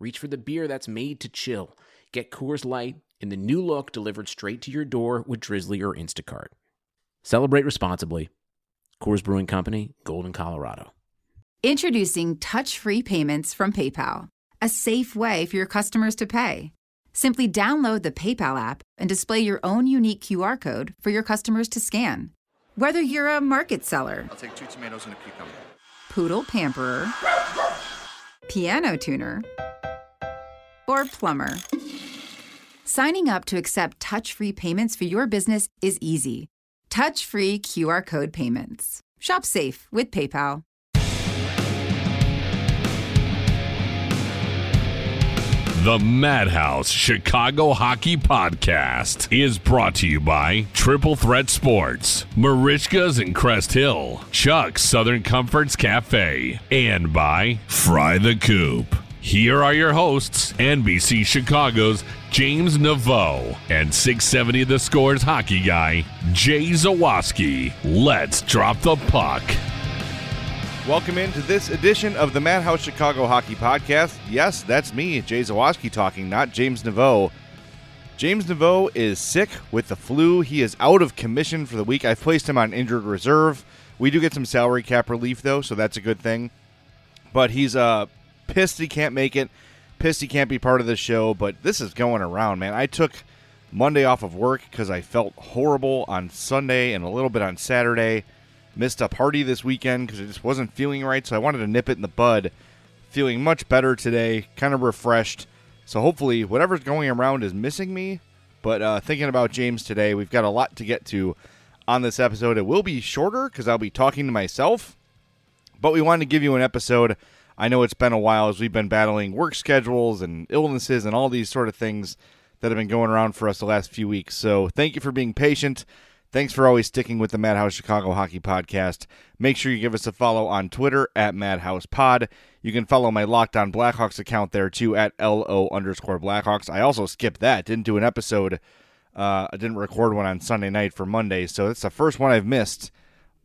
Reach for the beer that's made to chill. Get Coors Light in the new look delivered straight to your door with Drizly or Instacart. Celebrate responsibly. Coors Brewing Company, Golden, Colorado. Introducing touch free payments from PayPal, a safe way for your customers to pay. Simply download the PayPal app and display your own unique QR code for your customers to scan. Whether you're a market seller, I'll take two tomatoes and a cucumber. poodle pamperer, piano tuner, or plumber. Signing up to accept touch free payments for your business is easy. Touch free QR code payments. Shop safe with PayPal. The Madhouse Chicago Hockey Podcast is brought to you by Triple Threat Sports, Merichka's in Crest Hill, Chuck's Southern Comforts Cafe, and by Fry the Coop. Here are your hosts, NBC Chicago's James Neveau and 670 The Scores hockey guy, Jay Zawaski. Let's drop the puck. Welcome into this edition of the Madhouse Chicago Hockey Podcast. Yes, that's me, Jay Zawaski, talking, not James Neveau. James Neveau is sick with the flu. He is out of commission for the week. I've placed him on injured reserve. We do get some salary cap relief, though, so that's a good thing. But he's uh, pissed he can't make it, pissed he can't be part of the show. But this is going around, man. I took Monday off of work because I felt horrible on Sunday and a little bit on Saturday. Missed a party this weekend because I just wasn't feeling right, so I wanted to nip it in the bud. Feeling much better today, kind of refreshed. So hopefully, whatever's going around is missing me. But uh, thinking about James today, we've got a lot to get to on this episode. It will be shorter because I'll be talking to myself. But we wanted to give you an episode. I know it's been a while as we've been battling work schedules and illnesses and all these sort of things that have been going around for us the last few weeks. So thank you for being patient. Thanks for always sticking with the Madhouse Chicago Hockey Podcast. Make sure you give us a follow on Twitter at Madhouse Pod. You can follow my Locked On Blackhawks account there too at LO underscore Blackhawks. I also skipped that. Didn't do an episode. Uh, I didn't record one on Sunday night for Monday. So it's the first one I've missed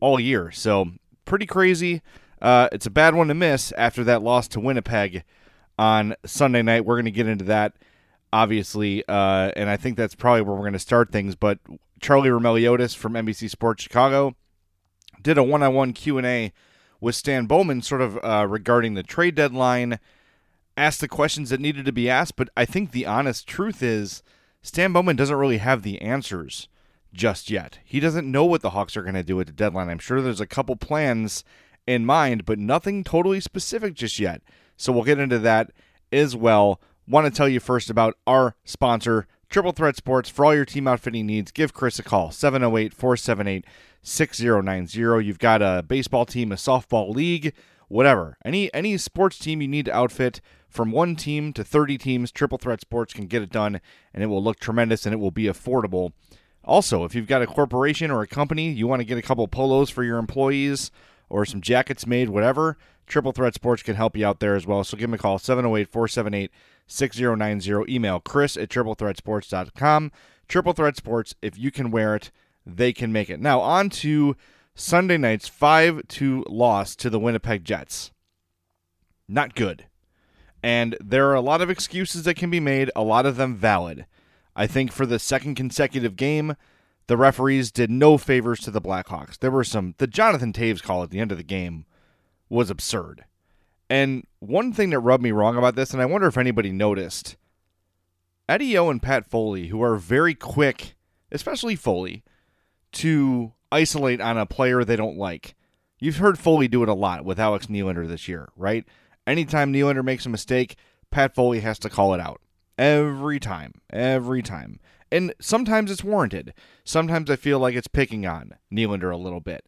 all year. So pretty crazy. Uh, it's a bad one to miss after that loss to Winnipeg on Sunday night. We're going to get into that, obviously. Uh, and I think that's probably where we're going to start things. But Charlie Roumeliotis from NBC Sports Chicago did a one-on-one Q&A with Stan Bowman sort of uh, regarding the trade deadline, asked the questions that needed to be asked, but I think the honest truth is Stan Bowman doesn't really have the answers just yet. He doesn't know what the Hawks are going to do at the deadline. I'm sure there's a couple plans in mind, but nothing totally specific just yet. So we'll get into that as well. Want to tell you first about our sponsor, Triple Threat Sports. For all your team outfitting needs, give Chris a call, 708 478 6090. You've got a baseball team, a softball league, whatever. Any any sports team you need to outfit from one team to 30 teams, Triple Threat Sports can get it done and it will look tremendous and it will be affordable. Also, if you've got a corporation or a company, you want to get a couple polos for your employees or some jackets made, whatever, Triple Threat Sports can help you out there as well. So give them a call 708 478 6090. Email chris at triplethreatsports.com. Triple Threat Sports, if you can wear it, they can make it. Now, on to Sunday night's 5 2 loss to the Winnipeg Jets. Not good. And there are a lot of excuses that can be made, a lot of them valid. I think for the second consecutive game, the referees did no favors to the Blackhawks. There were some, the Jonathan Toews call at the end of the game was absurd. And one thing that rubbed me wrong about this, and I wonder if anybody noticed, Eddie O and Pat Foley, who are very quick, especially Foley, to isolate on a player they don't like. You've heard Foley do it a lot with Alex Nylander this year, right? Anytime Nylander makes a mistake, Pat Foley has to call it out. Every time. Every time. And sometimes it's warranted. Sometimes I feel like it's picking on Nylander a little bit.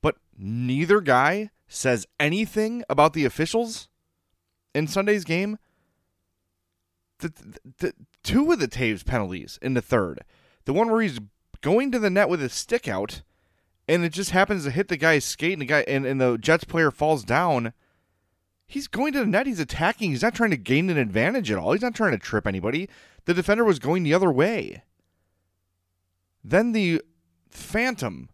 But neither guy says anything about the officials in Sunday's game. The, the, the, two of the Toews penalties in the third. The one where he's going to the net with his stick out, and it just happens to hit the guy's skate, and the guy and, and the Jets player falls down. He's going to the net. He's attacking. He's not trying to gain an advantage at all. He's not trying to trip anybody. The defender was going the other way. Then the phantom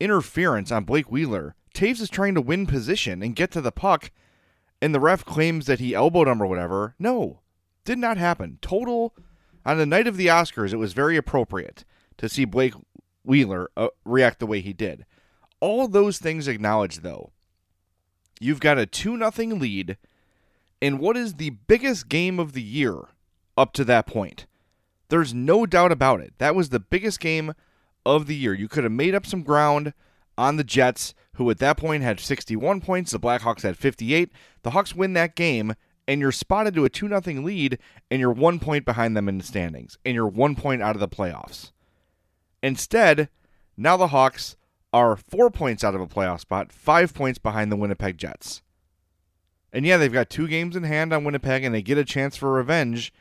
interference on Blake Wheeler. Toews is trying to win position and get to the puck, and the ref claims that he elbowed him or whatever. No, did not happen. Total. On the night of the Oscars, it was very appropriate to see Blake Wheeler uh, react the way he did. All those things acknowledged, though. You've got a 2 0 lead in what is the biggest game of the year up to that point. There's no doubt about it. That was the biggest game of the year. You could have made up some ground on the Jets, who at that point had 61 points. The Blackhawks had 58. The Hawks win that game, and you're spotted to a 2 0 lead, and you're one point behind them in the standings, and you're one point out of the playoffs. Instead, now the Hawks are four points out of a playoff spot, five points behind the Winnipeg Jets. And yeah, they've got two games in hand on Winnipeg, and they get a chance for revenge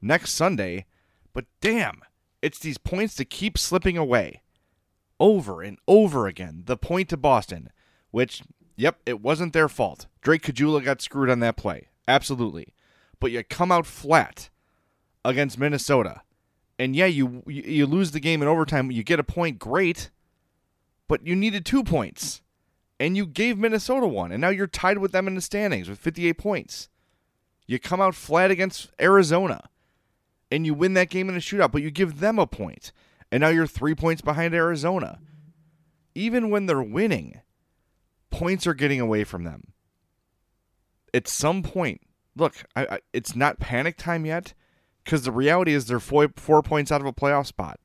next Sunday. But damn, it's these points that keep slipping away over and over again. The point to Boston, which, yep, it wasn't their fault. Drake Caggiula got screwed on that play. Absolutely. But you come out flat against Minnesota. And yeah, you you lose the game in overtime. You get a point, great. But you needed two points. And you gave Minnesota one. And now you're tied with them in the standings with 58 points. You come out flat against Arizona. And you win that game in a shootout, but you give them a. And now you're three points behind Arizona. Even when they're winning, points are getting away from them. At some point, look, I, I, it's not panic time yet because the reality is they're four, four points out of a playoff spot.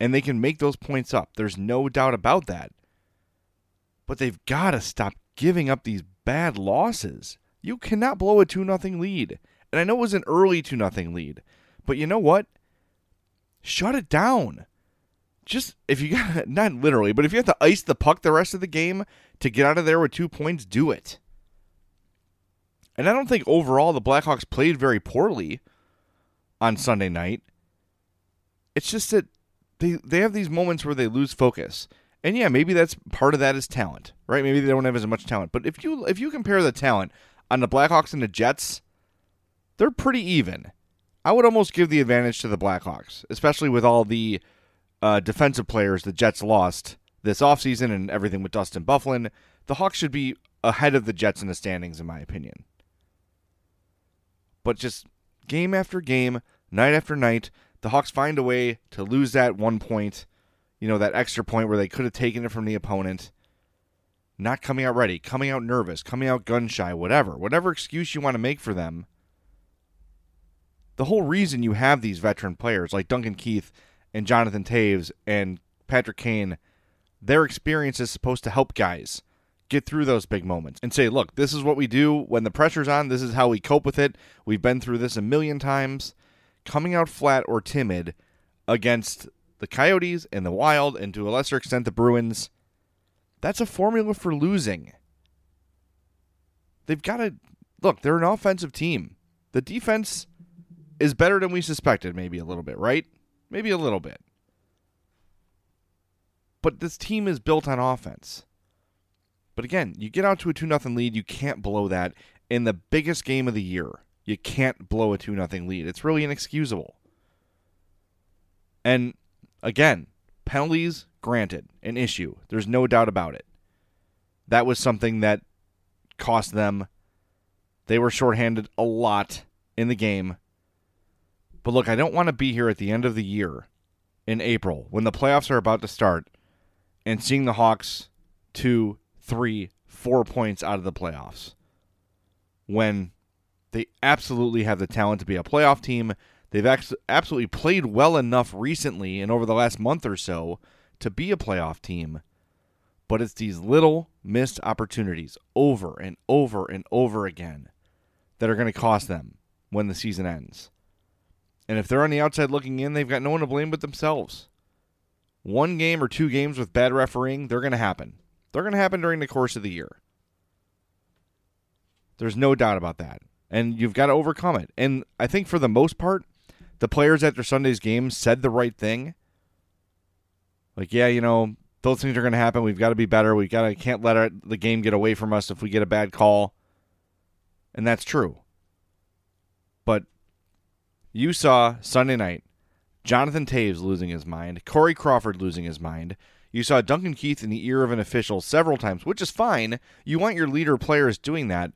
And they can make those points up. There's no doubt about that. But they've got to stop giving up these bad losses. You cannot blow a 2 0 lead. And I know it was an early 2 0 lead. But you know what? Shut it down. Just if you got not literally, but if you have to ice the puck the rest of the game to get out of there with two points, do it. And I don't think overall the Blackhawks played very poorly on Sunday night. It's just that they they have these moments where they lose focus. And yeah, maybe that's part of that is talent, right? Maybe they don't have as much talent. But if you if you compare the talent on the Blackhawks and the Jets, they're pretty even. I would almost give the advantage to the Blackhawks, especially with all the uh, defensive players the Jets lost this offseason and everything with Dustin Byfuglien. The Hawks should be ahead of the Jets in the standings, in my opinion. But just game after game, night after night, the Hawks find a way to lose that one point, you know, that extra point where they could have taken it from the opponent. Not coming out ready, coming out nervous, coming out gun shy, whatever. Whatever excuse you want to make for them the whole reason you have these veteran players like Duncan Keith and Jonathan Toews and Patrick Kane, their experience is supposed to help guys get through those big moments and say, look, this is what we do when the pressure's on. This is how we cope with it. We've been through this a million times. Coming out flat or timid against the Coyotes and the Wild, and to a lesser extent the Bruins, that's a formula for losing. They've got to look, they're an offensive team. The defense is better than we suspected, maybe a little bit, right? Maybe a little bit. But this team is built on offense. But again, you get out to a 2 0 lead, you can't blow that in the biggest game of the year. You can't blow a 2 nothing lead. It's really inexcusable. And again, penalties granted, an issue. There's no doubt about it. That was something that cost them. They were shorthanded a lot in the game. But look, I don't want to be here at the end of the year in April when the playoffs are about to start and seeing the Hawks two, three, four points out of the playoffs when they absolutely have the talent to be a playoff team. They've absolutely played well enough recently and over the last month or so to be a playoff team. But it's these little missed opportunities over and over and over again that are going to cost them when the season ends. And if they're on the outside looking in, they've got no one to blame but themselves. One game or two games with bad refereeing, they're going to happen. They're going to happen during the course of the year. There's no doubt about that. And you've got to overcome it. And I think for the most part, the players after Sunday's game said the right thing. Like, yeah, you know, those things are going to happen. We've got to be better. We got to can't let our, the game get away from us if we get a bad call. And that's true. But you saw Sunday night Jonathan Toews losing his mind, Corey Crawford losing his mind. You saw Duncan Keith in the ear of an official several times, which is fine. You want your leader players doing that,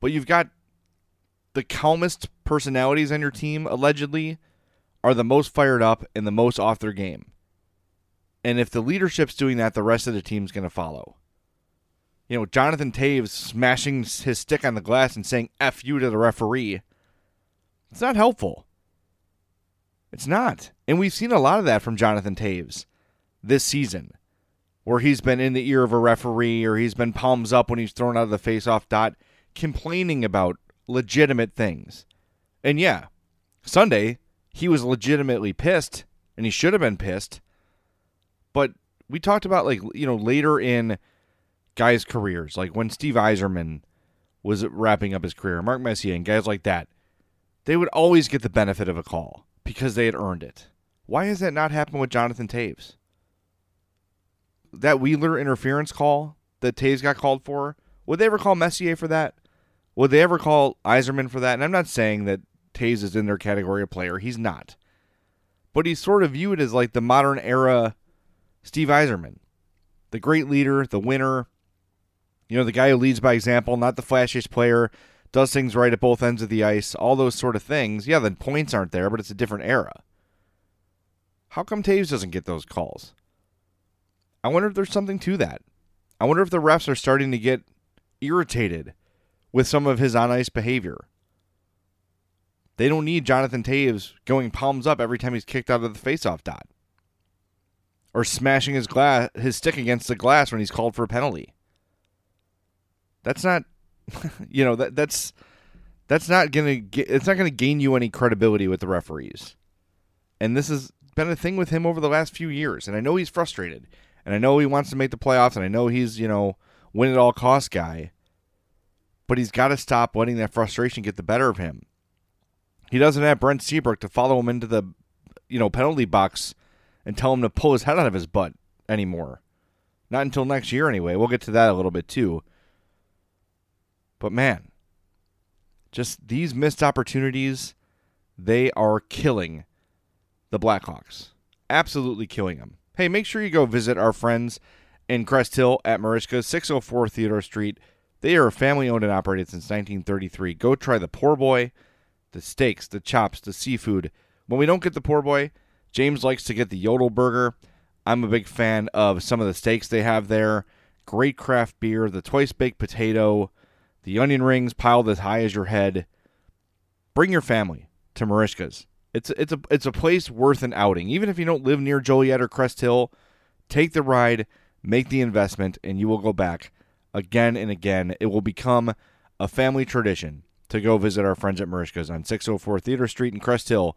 but you've got the calmest personalities on your team, allegedly, are the most fired up and the most off their game. And if the leadership's doing that, the rest of the team's going to follow. You know, Jonathan Toews smashing his stick on the glass and saying F you to the referee. It's not helpful. It's not. And we've seen a lot of that from Jonathan Toews this season, where he's been in the ear of a referee or he's been palms up when he's thrown out of the faceoff dot, complaining about legitimate things. And yeah, Sunday, he was legitimately pissed, and he should have been pissed. But we talked about, like, you know, later in guys' careers, like when Steve Yzerman was wrapping up his career, Mark Messier, and guys like that, they would always get the benefit of a call because they had earned it. Why has that not happened with Jonathan Toews? That Wheeler interference call that Toews got called for, would they ever call Messier for that? Would they ever call Yzerman for that? And I'm not saying that Toews is in their category of player. He's not. But he's sort of viewed as like the modern era Steve Yzerman. The great leader, the winner, you know, the guy who leads by example, not the flashiest player, does things right at both ends of the ice, all those sort of things. Yeah, the points aren't there, but it's a different era. How come Toews doesn't get those calls? I wonder if there's something to that. I wonder if the refs are starting to get irritated with some of his on ice behavior. They don't need Jonathan Toews going palms up every time he's kicked out of the faceoff dot. Or smashing his glass his stick against the glass when he's called for a penalty. That's not you know that that's that's not gonna get, it's not gonna gain you any credibility with the referees. And this has been a thing with him over the last few years. And I know he's frustrated, and I know he wants to make the playoffs, and I know he's you know win at all cost guy. But he's got to stop letting that frustration get the better of him. He doesn't have Brent Seabrook to follow him into the you know penalty box and tell him to pull his head out of his butt anymore. Not until next year, anyway. We'll get to that a little bit too. But man, just these missed opportunities, they are killing the Blackhawks. Absolutely killing them. Hey, make sure you go visit our friends in Crest Hill at Merichka, 604 Theodore Street. They are family owned and operated since 1933. Go try the poor boy, the steaks, the chops, the seafood. When we don't get the poor boy, James likes to get the Yodel burger. I'm a big fan of some of the steaks they have there. Great craft beer, the twice baked potato, the onion rings piled as high as your head. Bring your family to Merichka's. It's it's a it's a place worth an outing. Even if you don't live near Joliet or Crest Hill, take the ride, make the investment, and you will go back again and again. It will become a family tradition to go visit our friends at Merichka's on 604 Theodore Street in Crest Hill.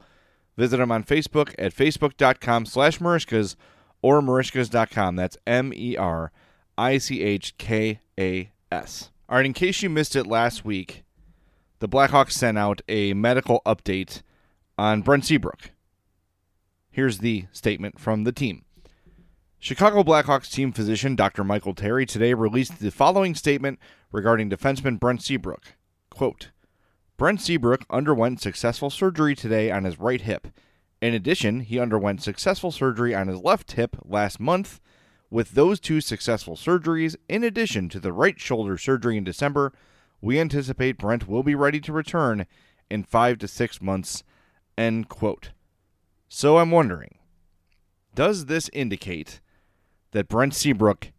Visit them on Facebook at facebook.com slash Merichka's or Merichkas.com. That's M E R I C H K A S. All right, in case you missed it last week, the Blackhawks sent out a medical update on Brent Seabrook. Here's the statement from the team. Chicago Blackhawks team physician Dr. Michael Terry today released the following statement regarding defenseman Brent Seabrook. Quote, Brent Seabrook underwent successful surgery today on his right hip. In addition, he underwent successful surgery on his left hip last month. With those two successful surgeries, in addition to the right shoulder surgery in December, we anticipate Brent will be ready to return in five to six months. End quote. So I'm wondering, does this indicate that Brent Seabrook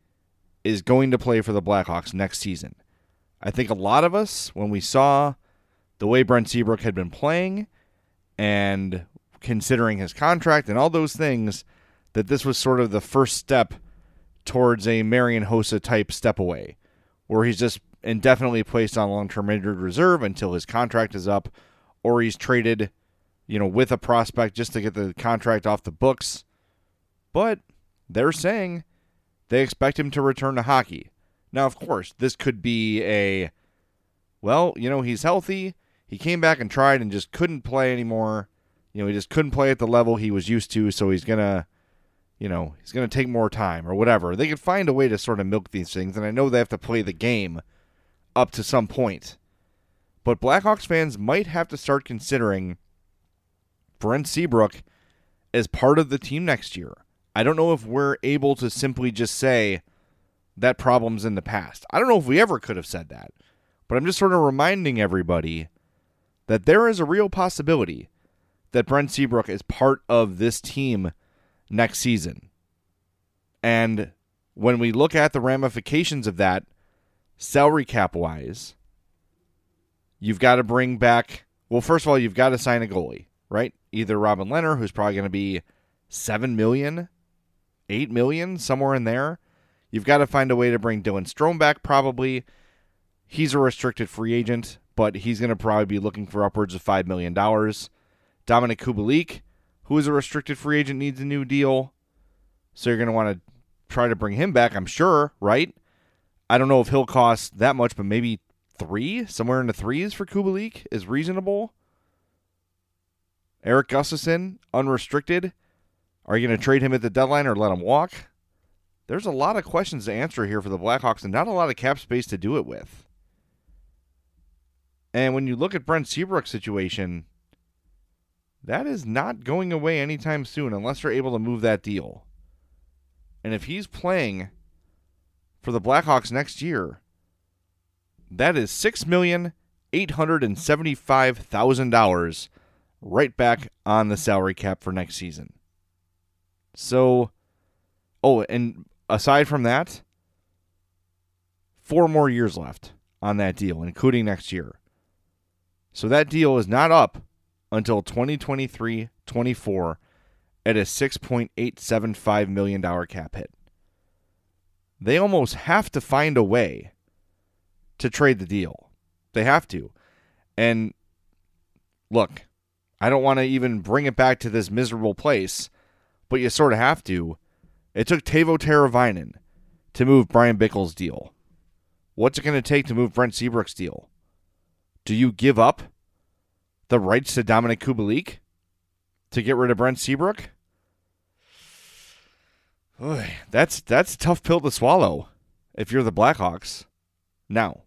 is going to play for the Blackhawks next season? I think a lot of us, when we saw the way Brent Seabrook had been playing and considering his contract and all those things, that this was sort of the first step towards a Marian Hossa type step away, where he's just indefinitely placed on long term injured reserve until his contract is up, or he's traded, you know, with a prospect just to get the contract off the books. But they're saying they expect him to return to hockey. Now, of course, this could be a, well, you know, he's healthy. He came back and tried and just couldn't play anymore. You know, he just couldn't play at the level he was used to, so he's going to, you know, he's going to take more time or whatever. They could find a way to sort of milk these things, and I know they have to play the game up to some point. But Blackhawks fans might have to start considering Brent Seabrook as part of the team next year. I don't know if we're able to simply just say that problem's in the past. I don't know if we ever could have said that. But I'm just sort of reminding everybody that there is a real possibility that Brent Seabrook is part of this team next season. And when we look at the ramifications of that, salary cap wise, you've got to bring back. Well, first of all, you've got to sign a goalie, right? Either Robin Lehner, who's probably going to be seven million, eight million, somewhere in there. You've got to find a way to bring Dylan Strome back, probably. He's a restricted free agent, but he's going to probably be looking for upwards of $5 million. Dominik Kubalik, who is a restricted free agent, needs a new deal. So you're going to want to try to bring him back, I'm sure, right? I don't know if he'll cost that much, but maybe three, somewhere in the threes for Kubalik is reasonable. Eric Gustafsson, unrestricted. Are you going to trade him at the deadline or let him walk? There's a lot of questions to answer here for the Blackhawks and not a lot of cap space to do it with. And when you look at Brent Seabrook's situation, that is not going away anytime soon unless they're able to move that deal. And if he's playing for the Blackhawks next year, that is six million eight hundred and seventy-five thousand dollars right back on the salary cap for next season. So, oh, and aside from that, four more years left on that deal, including next year. So that deal is not up until 2023 24 at a $6.875 million cap hit. They almost have to find a way to trade the deal. They have to. And look, I don't want to even bring it back to this miserable place, but you sort of have to. It took Teuvo Teravainen to move Bryan Bickell's deal. What's it going to take to move Brent Seabrook's deal? Do you give up the rights to Dominik Kubalik to get rid of Brent Seabrook? That's that's a tough pill to swallow if you're the Blackhawks. Now,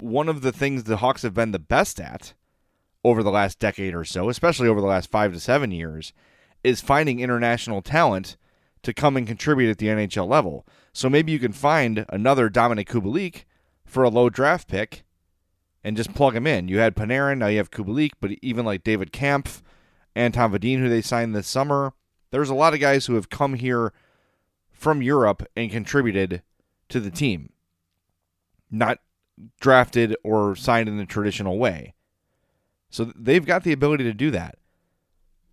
one of the things the Hawks have been the best at over the last decade or so, especially over the last five to seven years, is finding international talent to come and contribute at the NHL level. So maybe you can find another Dominik Kubalik for a low draft pick and just plug him in. You had Panarin, now you have Kubalik, but even like David Kampf, Anton Wedin, who they signed this summer, there's a lot of guys who have come here from Europe and contributed to the team. Not drafted or signed in the traditional way. So they've got the ability to do that.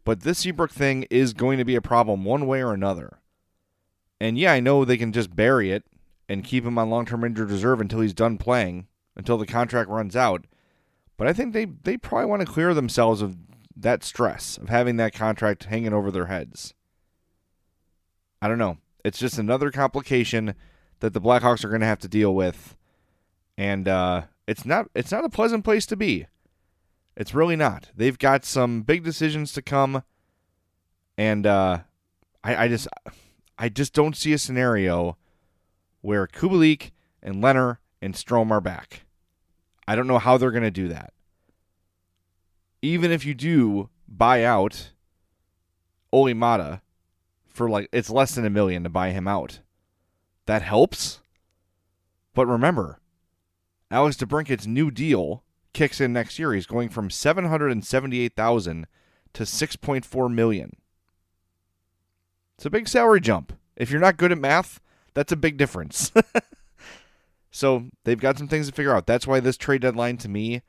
But this Seabrook thing is going to be a problem one way or another. And yeah, I know they can just bury it and keep him on long term injured reserve until he's done playing, until the contract runs out. But I think they, they probably want to clear themselves of that stress of having that contract hanging over their heads. I don't know. It's just another complication that the Blackhawks are going to have to deal with, and uh, it's not it's not a pleasant place to be. It's really not. They've got some big decisions to come, and uh, I, I just I just don't see a scenario where Kubalik and Lehner and Strome are back. I don't know how they're going to do that. Even if you do buy out Olli Maatta for like it's less than a million to buy him out. That helps. But remember, Alex DeBrincat's new deal kicks in next year. He's going from 778,000 to 6.4 million. It's a big salary jump. If you're not good at math, that's a big difference. so, they've got some things to figure out. That's why this trade deadline to me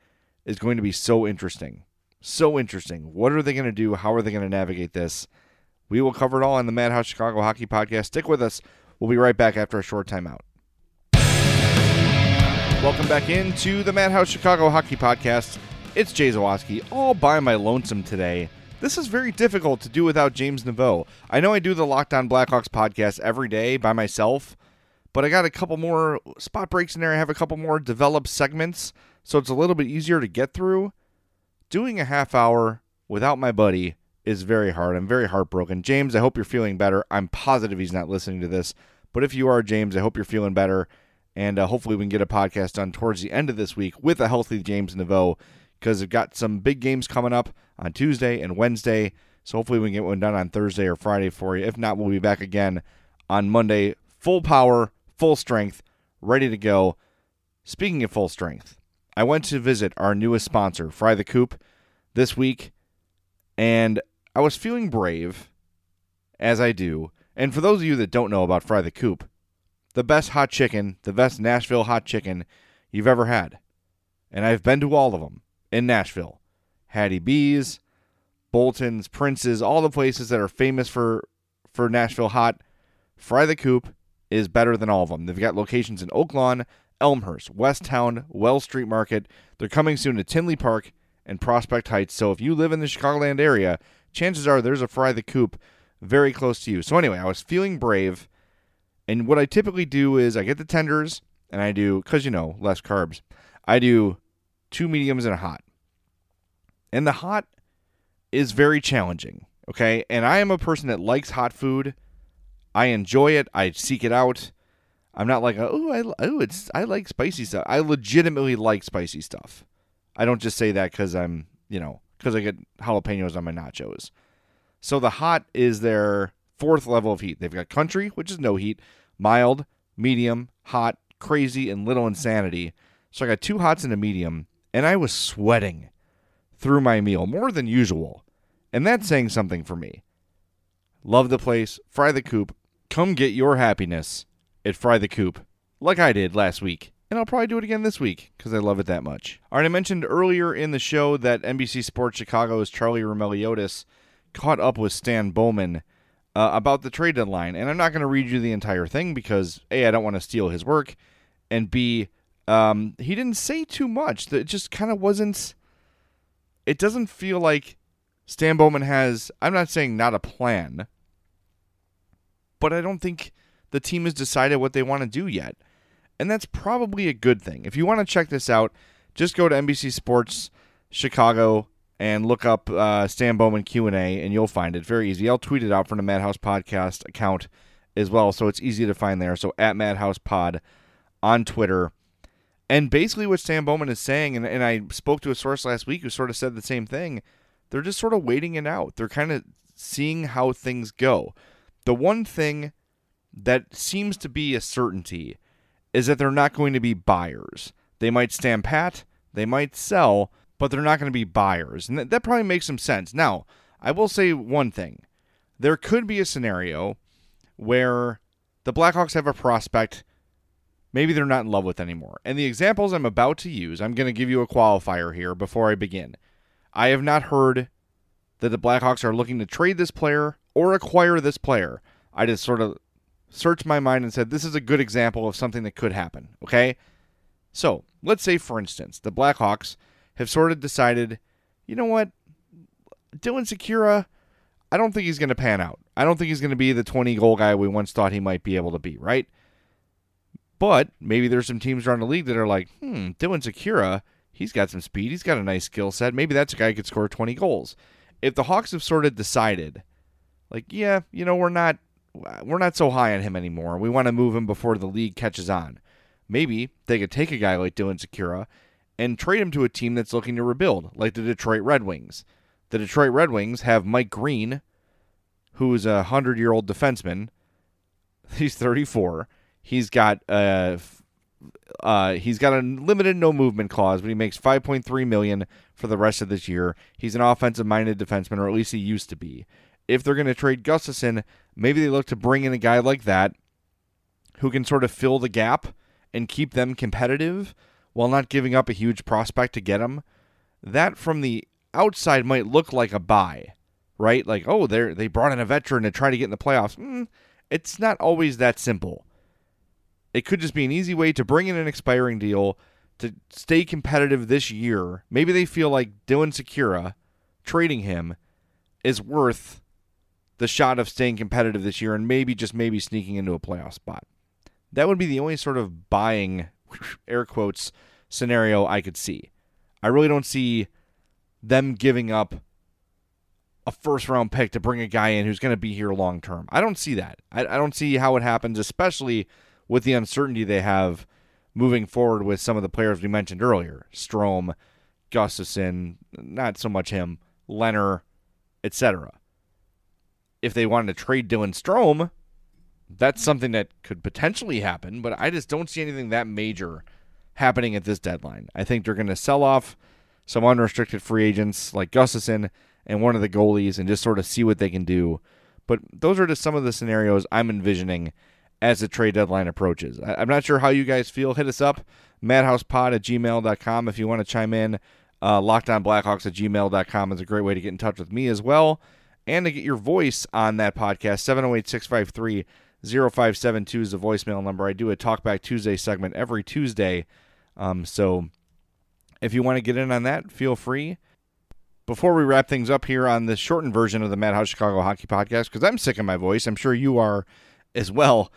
is going to be so interesting. So interesting. What are they going to do? How are they going to navigate this? We will cover it all on the Madhouse Chicago Hockey Podcast. Stick with us. We'll be right back after a short timeout. Welcome back into the Madhouse Chicago Hockey Podcast. It's Jay Zawaski, all by my lonesome today. This is very difficult to do without James Neveau. I know I do the Locked On Blackhawks podcast every day by myself, but I got a couple more spot breaks in there. I have a couple more developed segments, so it's a little bit easier to get through doing a half hour without my buddy is very hard. I'm very heartbroken. James, I hope you're feeling better. I'm positive he's not listening to this, but if you are, James, I hope you're feeling better. And uh, hopefully, we can get a podcast done towards the end of this week with a healthy James Neveau because we've got some big games coming up on Tuesday and Wednesday. So hopefully, we can get one done on Thursday or Friday for you. If not, we'll be back again on Monday, full power, full strength, ready to go. Speaking of full strength, I went to visit our newest sponsor, Fry the Coop, this week, and I was feeling brave, as I do. And for those of you that don't know about Fry the Coop, the best hot chicken, the best Nashville hot chicken you've ever had. And I've been to all of them in Nashville Hattie B's, Bolton's, Prince's, all the places that are famous for, for Nashville hot. Fry the Coop is better than all of them. They've got locations in Oaklawn, Elmhurst, Westtown, Wells Street Market. They're coming soon to Tinley Park and Prospect Heights. So if you live in the Chicagoland area, chances are there's a Fry the Coop very close to you. So anyway, I was feeling brave. And what I typically do is I get the tenders and I do, because you know, less carbs, I do two mediums and a hot. And the hot is very challenging. Okay. And I am a person that likes hot food. I enjoy it. I seek it out. I'm not like, oh, I, oh, it's I like spicy stuff. I legitimately like spicy stuff. I don't just say that because I'm, you know, because I get jalapenos on my nachos. So the hot is their fourth level of heat. They've got country, which is no heat, mild, medium, hot, crazy, and little insanity. So I got two hots and a medium, and I was sweating through my meal more than usual. And that's saying something for me. Love the place. Fry the coop. Come get your happiness at Fry the Coop, like I did last week. And I'll probably do it again this week because I love it that much. All right, I mentioned earlier in the show that NBC Sports Chicago's Charlie Roumeliotis caught up with Stan Bowman uh, about the trade deadline. And I'm not going to read you the entire thing because, A, I don't want to steal his work, and B, um, he didn't say too much. It just kind of wasn't. It doesn't feel like Stan Bowman has. I'm not saying not a plan, but I don't think the team has decided what they want to do yet. And that's probably a good thing. If you want to check this out, just go to NBC Sports Chicago and look up uh, Stan Bowman Q&A and you'll find it. Very easy. I'll tweet it out from the Madhouse Podcast account as well, so it's easy to find there. So at Madhouse Pod on Twitter. And basically what Stan Bowman is saying, and, and I spoke to a source last week who sort of said the same thing, they're just sort of waiting it out. They're kind of seeing how things go. The one thing that seems to be a certainty is that they're not going to be buyers. They might stand pat, they might sell, but they're not going to be buyers. And that, that probably makes some sense. Now, I will say one thing there could be a scenario where the Blackhawks have a prospect maybe they're not in love with anymore. And the examples I'm about to use, I'm going to give you a qualifier here before I begin. I have not heard that the Blackhawks are looking to trade this player or acquire this player. I just sort of searched my mind and said, this is a good example of something that could happen. Okay? So, let's say, for instance, the Blackhawks have sort of decided, you know what? Dylan Sikura, I don't think he's going to pan out. I don't think he's going to be the 20 goal guy we once thought he might be able to be, right? But maybe there's some teams around the league that are like, hmm, Dylan Sikura, he's got some speed. He's got a nice skill set. Maybe that's a guy who could score 20 goals. If the Hawks have sort of decided, like, yeah, you know, we're not we're not so high on him anymore. We want to move him before the league catches on. Maybe they could take a guy like Dylan Sikura and trade him to a team that's looking to rebuild, like the Detroit Red Wings. The Detroit Red Wings have Mike Green, who is a hundred year old defenseman. He's 34. He's got uh, uh, he's got a limited no movement clause, but he makes 5.3 million for the rest of this year. He's an offensive minded defenseman, or at least he used to be. If they're going to trade Gustafsson, maybe they look to bring in a guy like that who can sort of fill the gap and keep them competitive while not giving up a huge prospect to get them. That from the outside might look like a buy, right? Like, oh, they they brought in a veteran to try to get in the playoffs. Mm, it's not always that simple. It could just be an easy way to bring in an expiring deal to stay competitive this year. Maybe they feel like Dylan Sikura trading him is worth the shot of staying competitive this year and maybe just maybe sneaking into a playoff spot. That would be the only sort of buying air quotes scenario I could see. I really don't see them giving up a first round pick to bring a guy in who's going to be here long term. I don't see that. I, I don't see how it happens, especially with the uncertainty they have moving forward with some of the players we mentioned earlier Strome, Gustafsson, not so much him, Leonard, etc. If they wanted to trade Dylan Strome, that's something that could potentially happen, but I just don't see anything that major happening at this deadline. I think they're going to sell off some unrestricted free agents like Gustafsson and one of the goalies and just sort of see what they can do. But those are just some of the scenarios I'm envisioning as the trade deadline approaches. I- am not sure how you guys feel. Hit us up, madhousepod at gmail.com if you want to chime in. Uh, LockedOnBlackhawks at gmail.com is a great way to get in touch with me as well and to get your voice on that podcast. 708 653 0572 is the voicemail number. I do a Talkback Tuesday segment every Tuesday. Um, so if you want to get in on that, feel free. Before we wrap things up here on the shortened version of the Madhouse Chicago Hockey Podcast, because I'm sick of my voice, I'm sure you are as well.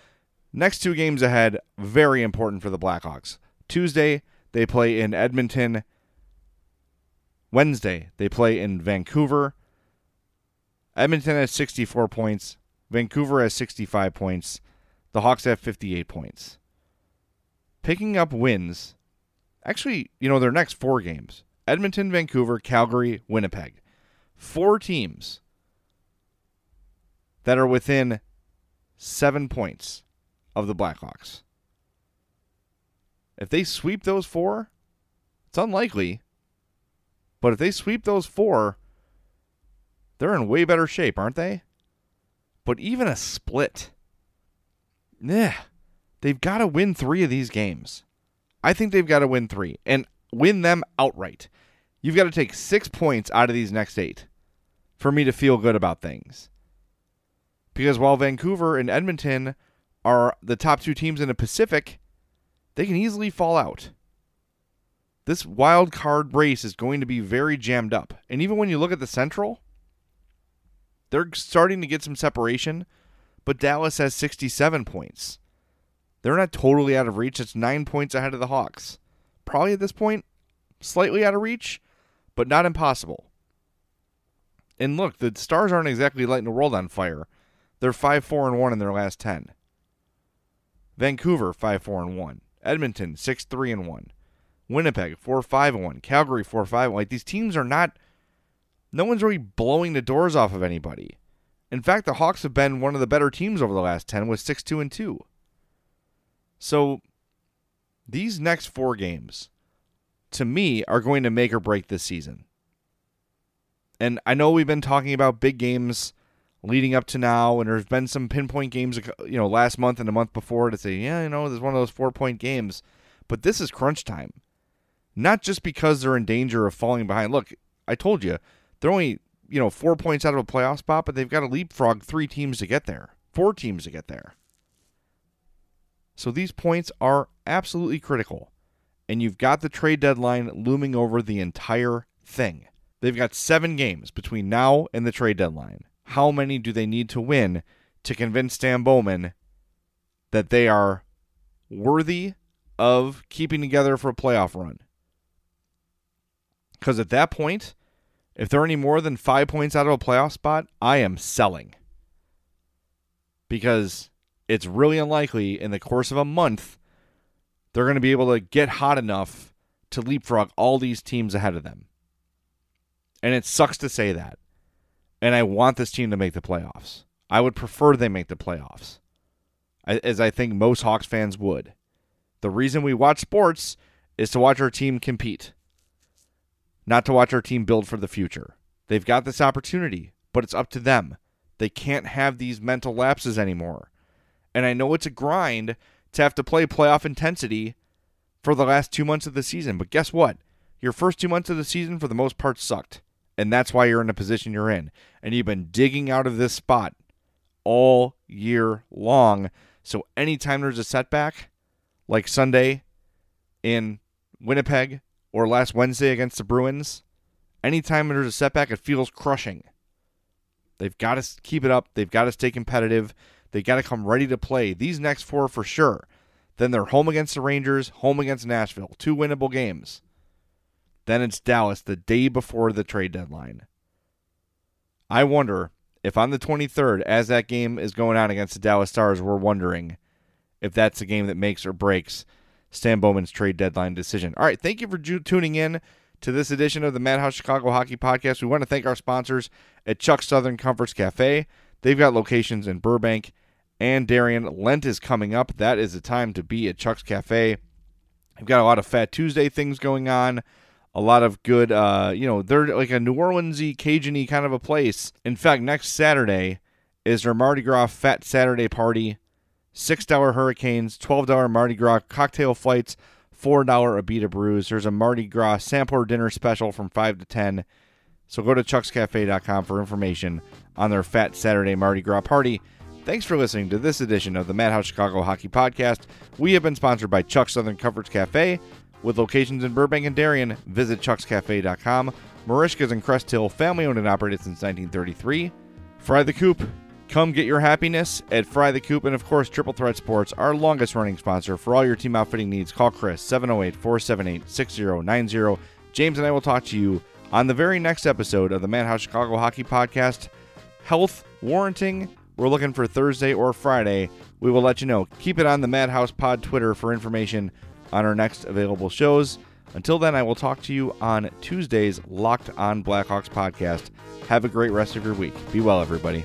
Next two games ahead, very important for the Blackhawks. Tuesday, they play in Edmonton. Wednesday, they play in Vancouver. Edmonton has 64 points. Vancouver has 65 points. The Hawks have 58 points. Picking up wins. Actually, you know, their next four games Edmonton, Vancouver, Calgary, Winnipeg. Four teams that are within seven points of the Blackhawks. If they sweep those four, it's unlikely. But if they sweep those four, they're in way better shape, aren't they? But even a split, yeah, they've got to win three of these games. I think they've got to win three and win them outright. You've got to take six points out of these next eight for me to feel good about things. Because while Vancouver and Edmonton are the top two teams in the Pacific, they can easily fall out. This wild card race is going to be very jammed up. And even when you look at the Central, they're starting to get some separation, but Dallas has 67 points. They're not totally out of reach. It's nine points ahead of the Hawks. Probably at this point, slightly out of reach, but not impossible. And look, the Stars aren't exactly lighting the world on fire. They're 5 4 and 1 in their last 10. Vancouver 5 4 and 1. Edmonton 6 3 and 1. Winnipeg 4 5 and 1. Calgary 4 5 Like these teams are not no one's really blowing the doors off of anybody. In fact, the Hawks have been one of the better teams over the last 10 with 6 2 and 2. So these next 4 games to me are going to make or break this season. And I know we've been talking about big games leading up to now, and there's been some pinpoint games, you know, last month and the month before to say, yeah, you know, there's one of those four point games. But this is crunch time. Not just because they're in danger of falling behind. Look, I told you, they're only, you know, four points out of a playoff spot, but they've got to leapfrog three teams to get there, four teams to get there. So these points are absolutely critical. And you've got the trade deadline looming over the entire thing. They've got seven games between now and the trade deadline how many do they need to win to convince Stan Bowman that they are worthy of keeping together for a playoff run? Because at that point, if they're any more than five points out of a playoff spot, I am selling. because it's really unlikely in the course of a month they're going to be able to get hot enough to leapfrog all these teams ahead of them. And it sucks to say that. And I want this team to make the playoffs. I would prefer they make the playoffs, as I think most Hawks fans would. The reason we watch sports is to watch our team compete, not to watch our team build for the future. They've got this opportunity, but it's up to them. They can't have these mental lapses anymore. And I know it's a grind to have to play playoff intensity for the last two months of the season. But guess what? Your first two months of the season, for the most part, sucked. And that's why you're in the position you're in. And you've been digging out of this spot all year long. So anytime there's a setback, like Sunday in Winnipeg or last Wednesday against the Bruins, anytime there's a setback, it feels crushing. They've got to keep it up. They've got to stay competitive. They've got to come ready to play these next four for sure. Then they're home against the Rangers, home against Nashville, two winnable games. Then it's Dallas the day before the trade deadline. I wonder if on the 23rd, as that game is going on against the Dallas Stars, we're wondering if that's a game that makes or breaks Stan Bowman's trade deadline decision. All right, thank you for ju- tuning in to this edition of the Madhouse Chicago Hockey Podcast. We want to thank our sponsors at Chuck Southern Comforts Cafe. They've got locations in Burbank and Darien. Lent is coming up. That is the time to be at Chuck's Cafe. They've got a lot of Fat Tuesday things going on. A lot of good, uh, you know, they're like a New Orleansy, Cajuny kind of a place. In fact, next Saturday is their Mardi Gras Fat Saturday party. $6 Hurricanes, $12 Mardi Gras cocktail flights, $4 Abita brews. There's a Mardi Gras sampler dinner special from 5 to 10. So go to chuckscafe.com for information on their Fat Saturday Mardi Gras party. Thanks for listening to this edition of the Madhouse Chicago Hockey Podcast. We have been sponsored by Chuck Southern Comforts Cafe. With locations in Burbank and Darien, visit chuckscafe.com. Merichka's in Crest Hill, family owned and operated since 1933. Fry the Coop. Come get your happiness at Fry the Coop. And of course, Triple Threat Sports, our longest running sponsor. For all your team outfitting needs, call Chris 708 478 6090. James and I will talk to you on the very next episode of the Madhouse Chicago Hockey Podcast. Health warranting we're looking for Thursday or Friday. We will let you know. Keep it on the Madhouse Pod Twitter for information on our next available shows. Until then, I will talk to you on Tuesday's Locked on Blackhawks podcast. Have a great rest of your week. Be well, everybody.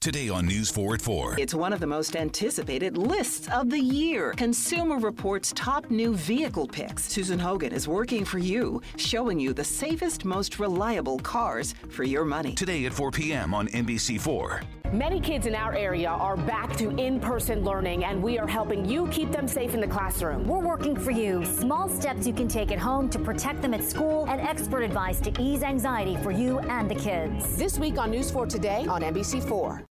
Today on News 4 at 4. It's one of the most anticipated lists of the year. Consumer Reports top new vehicle picks. Susan Hogan is working for you, showing you the safest, most reliable cars for your money. Today at 4 p.m. on NBC4. Many kids in our area are back to in person learning, and we are helping you keep them safe in the classroom. We're working for you. Small steps you can take at home to protect them at school, and expert advice to ease anxiety for you and the kids. This week on News 4 Today on NBC4.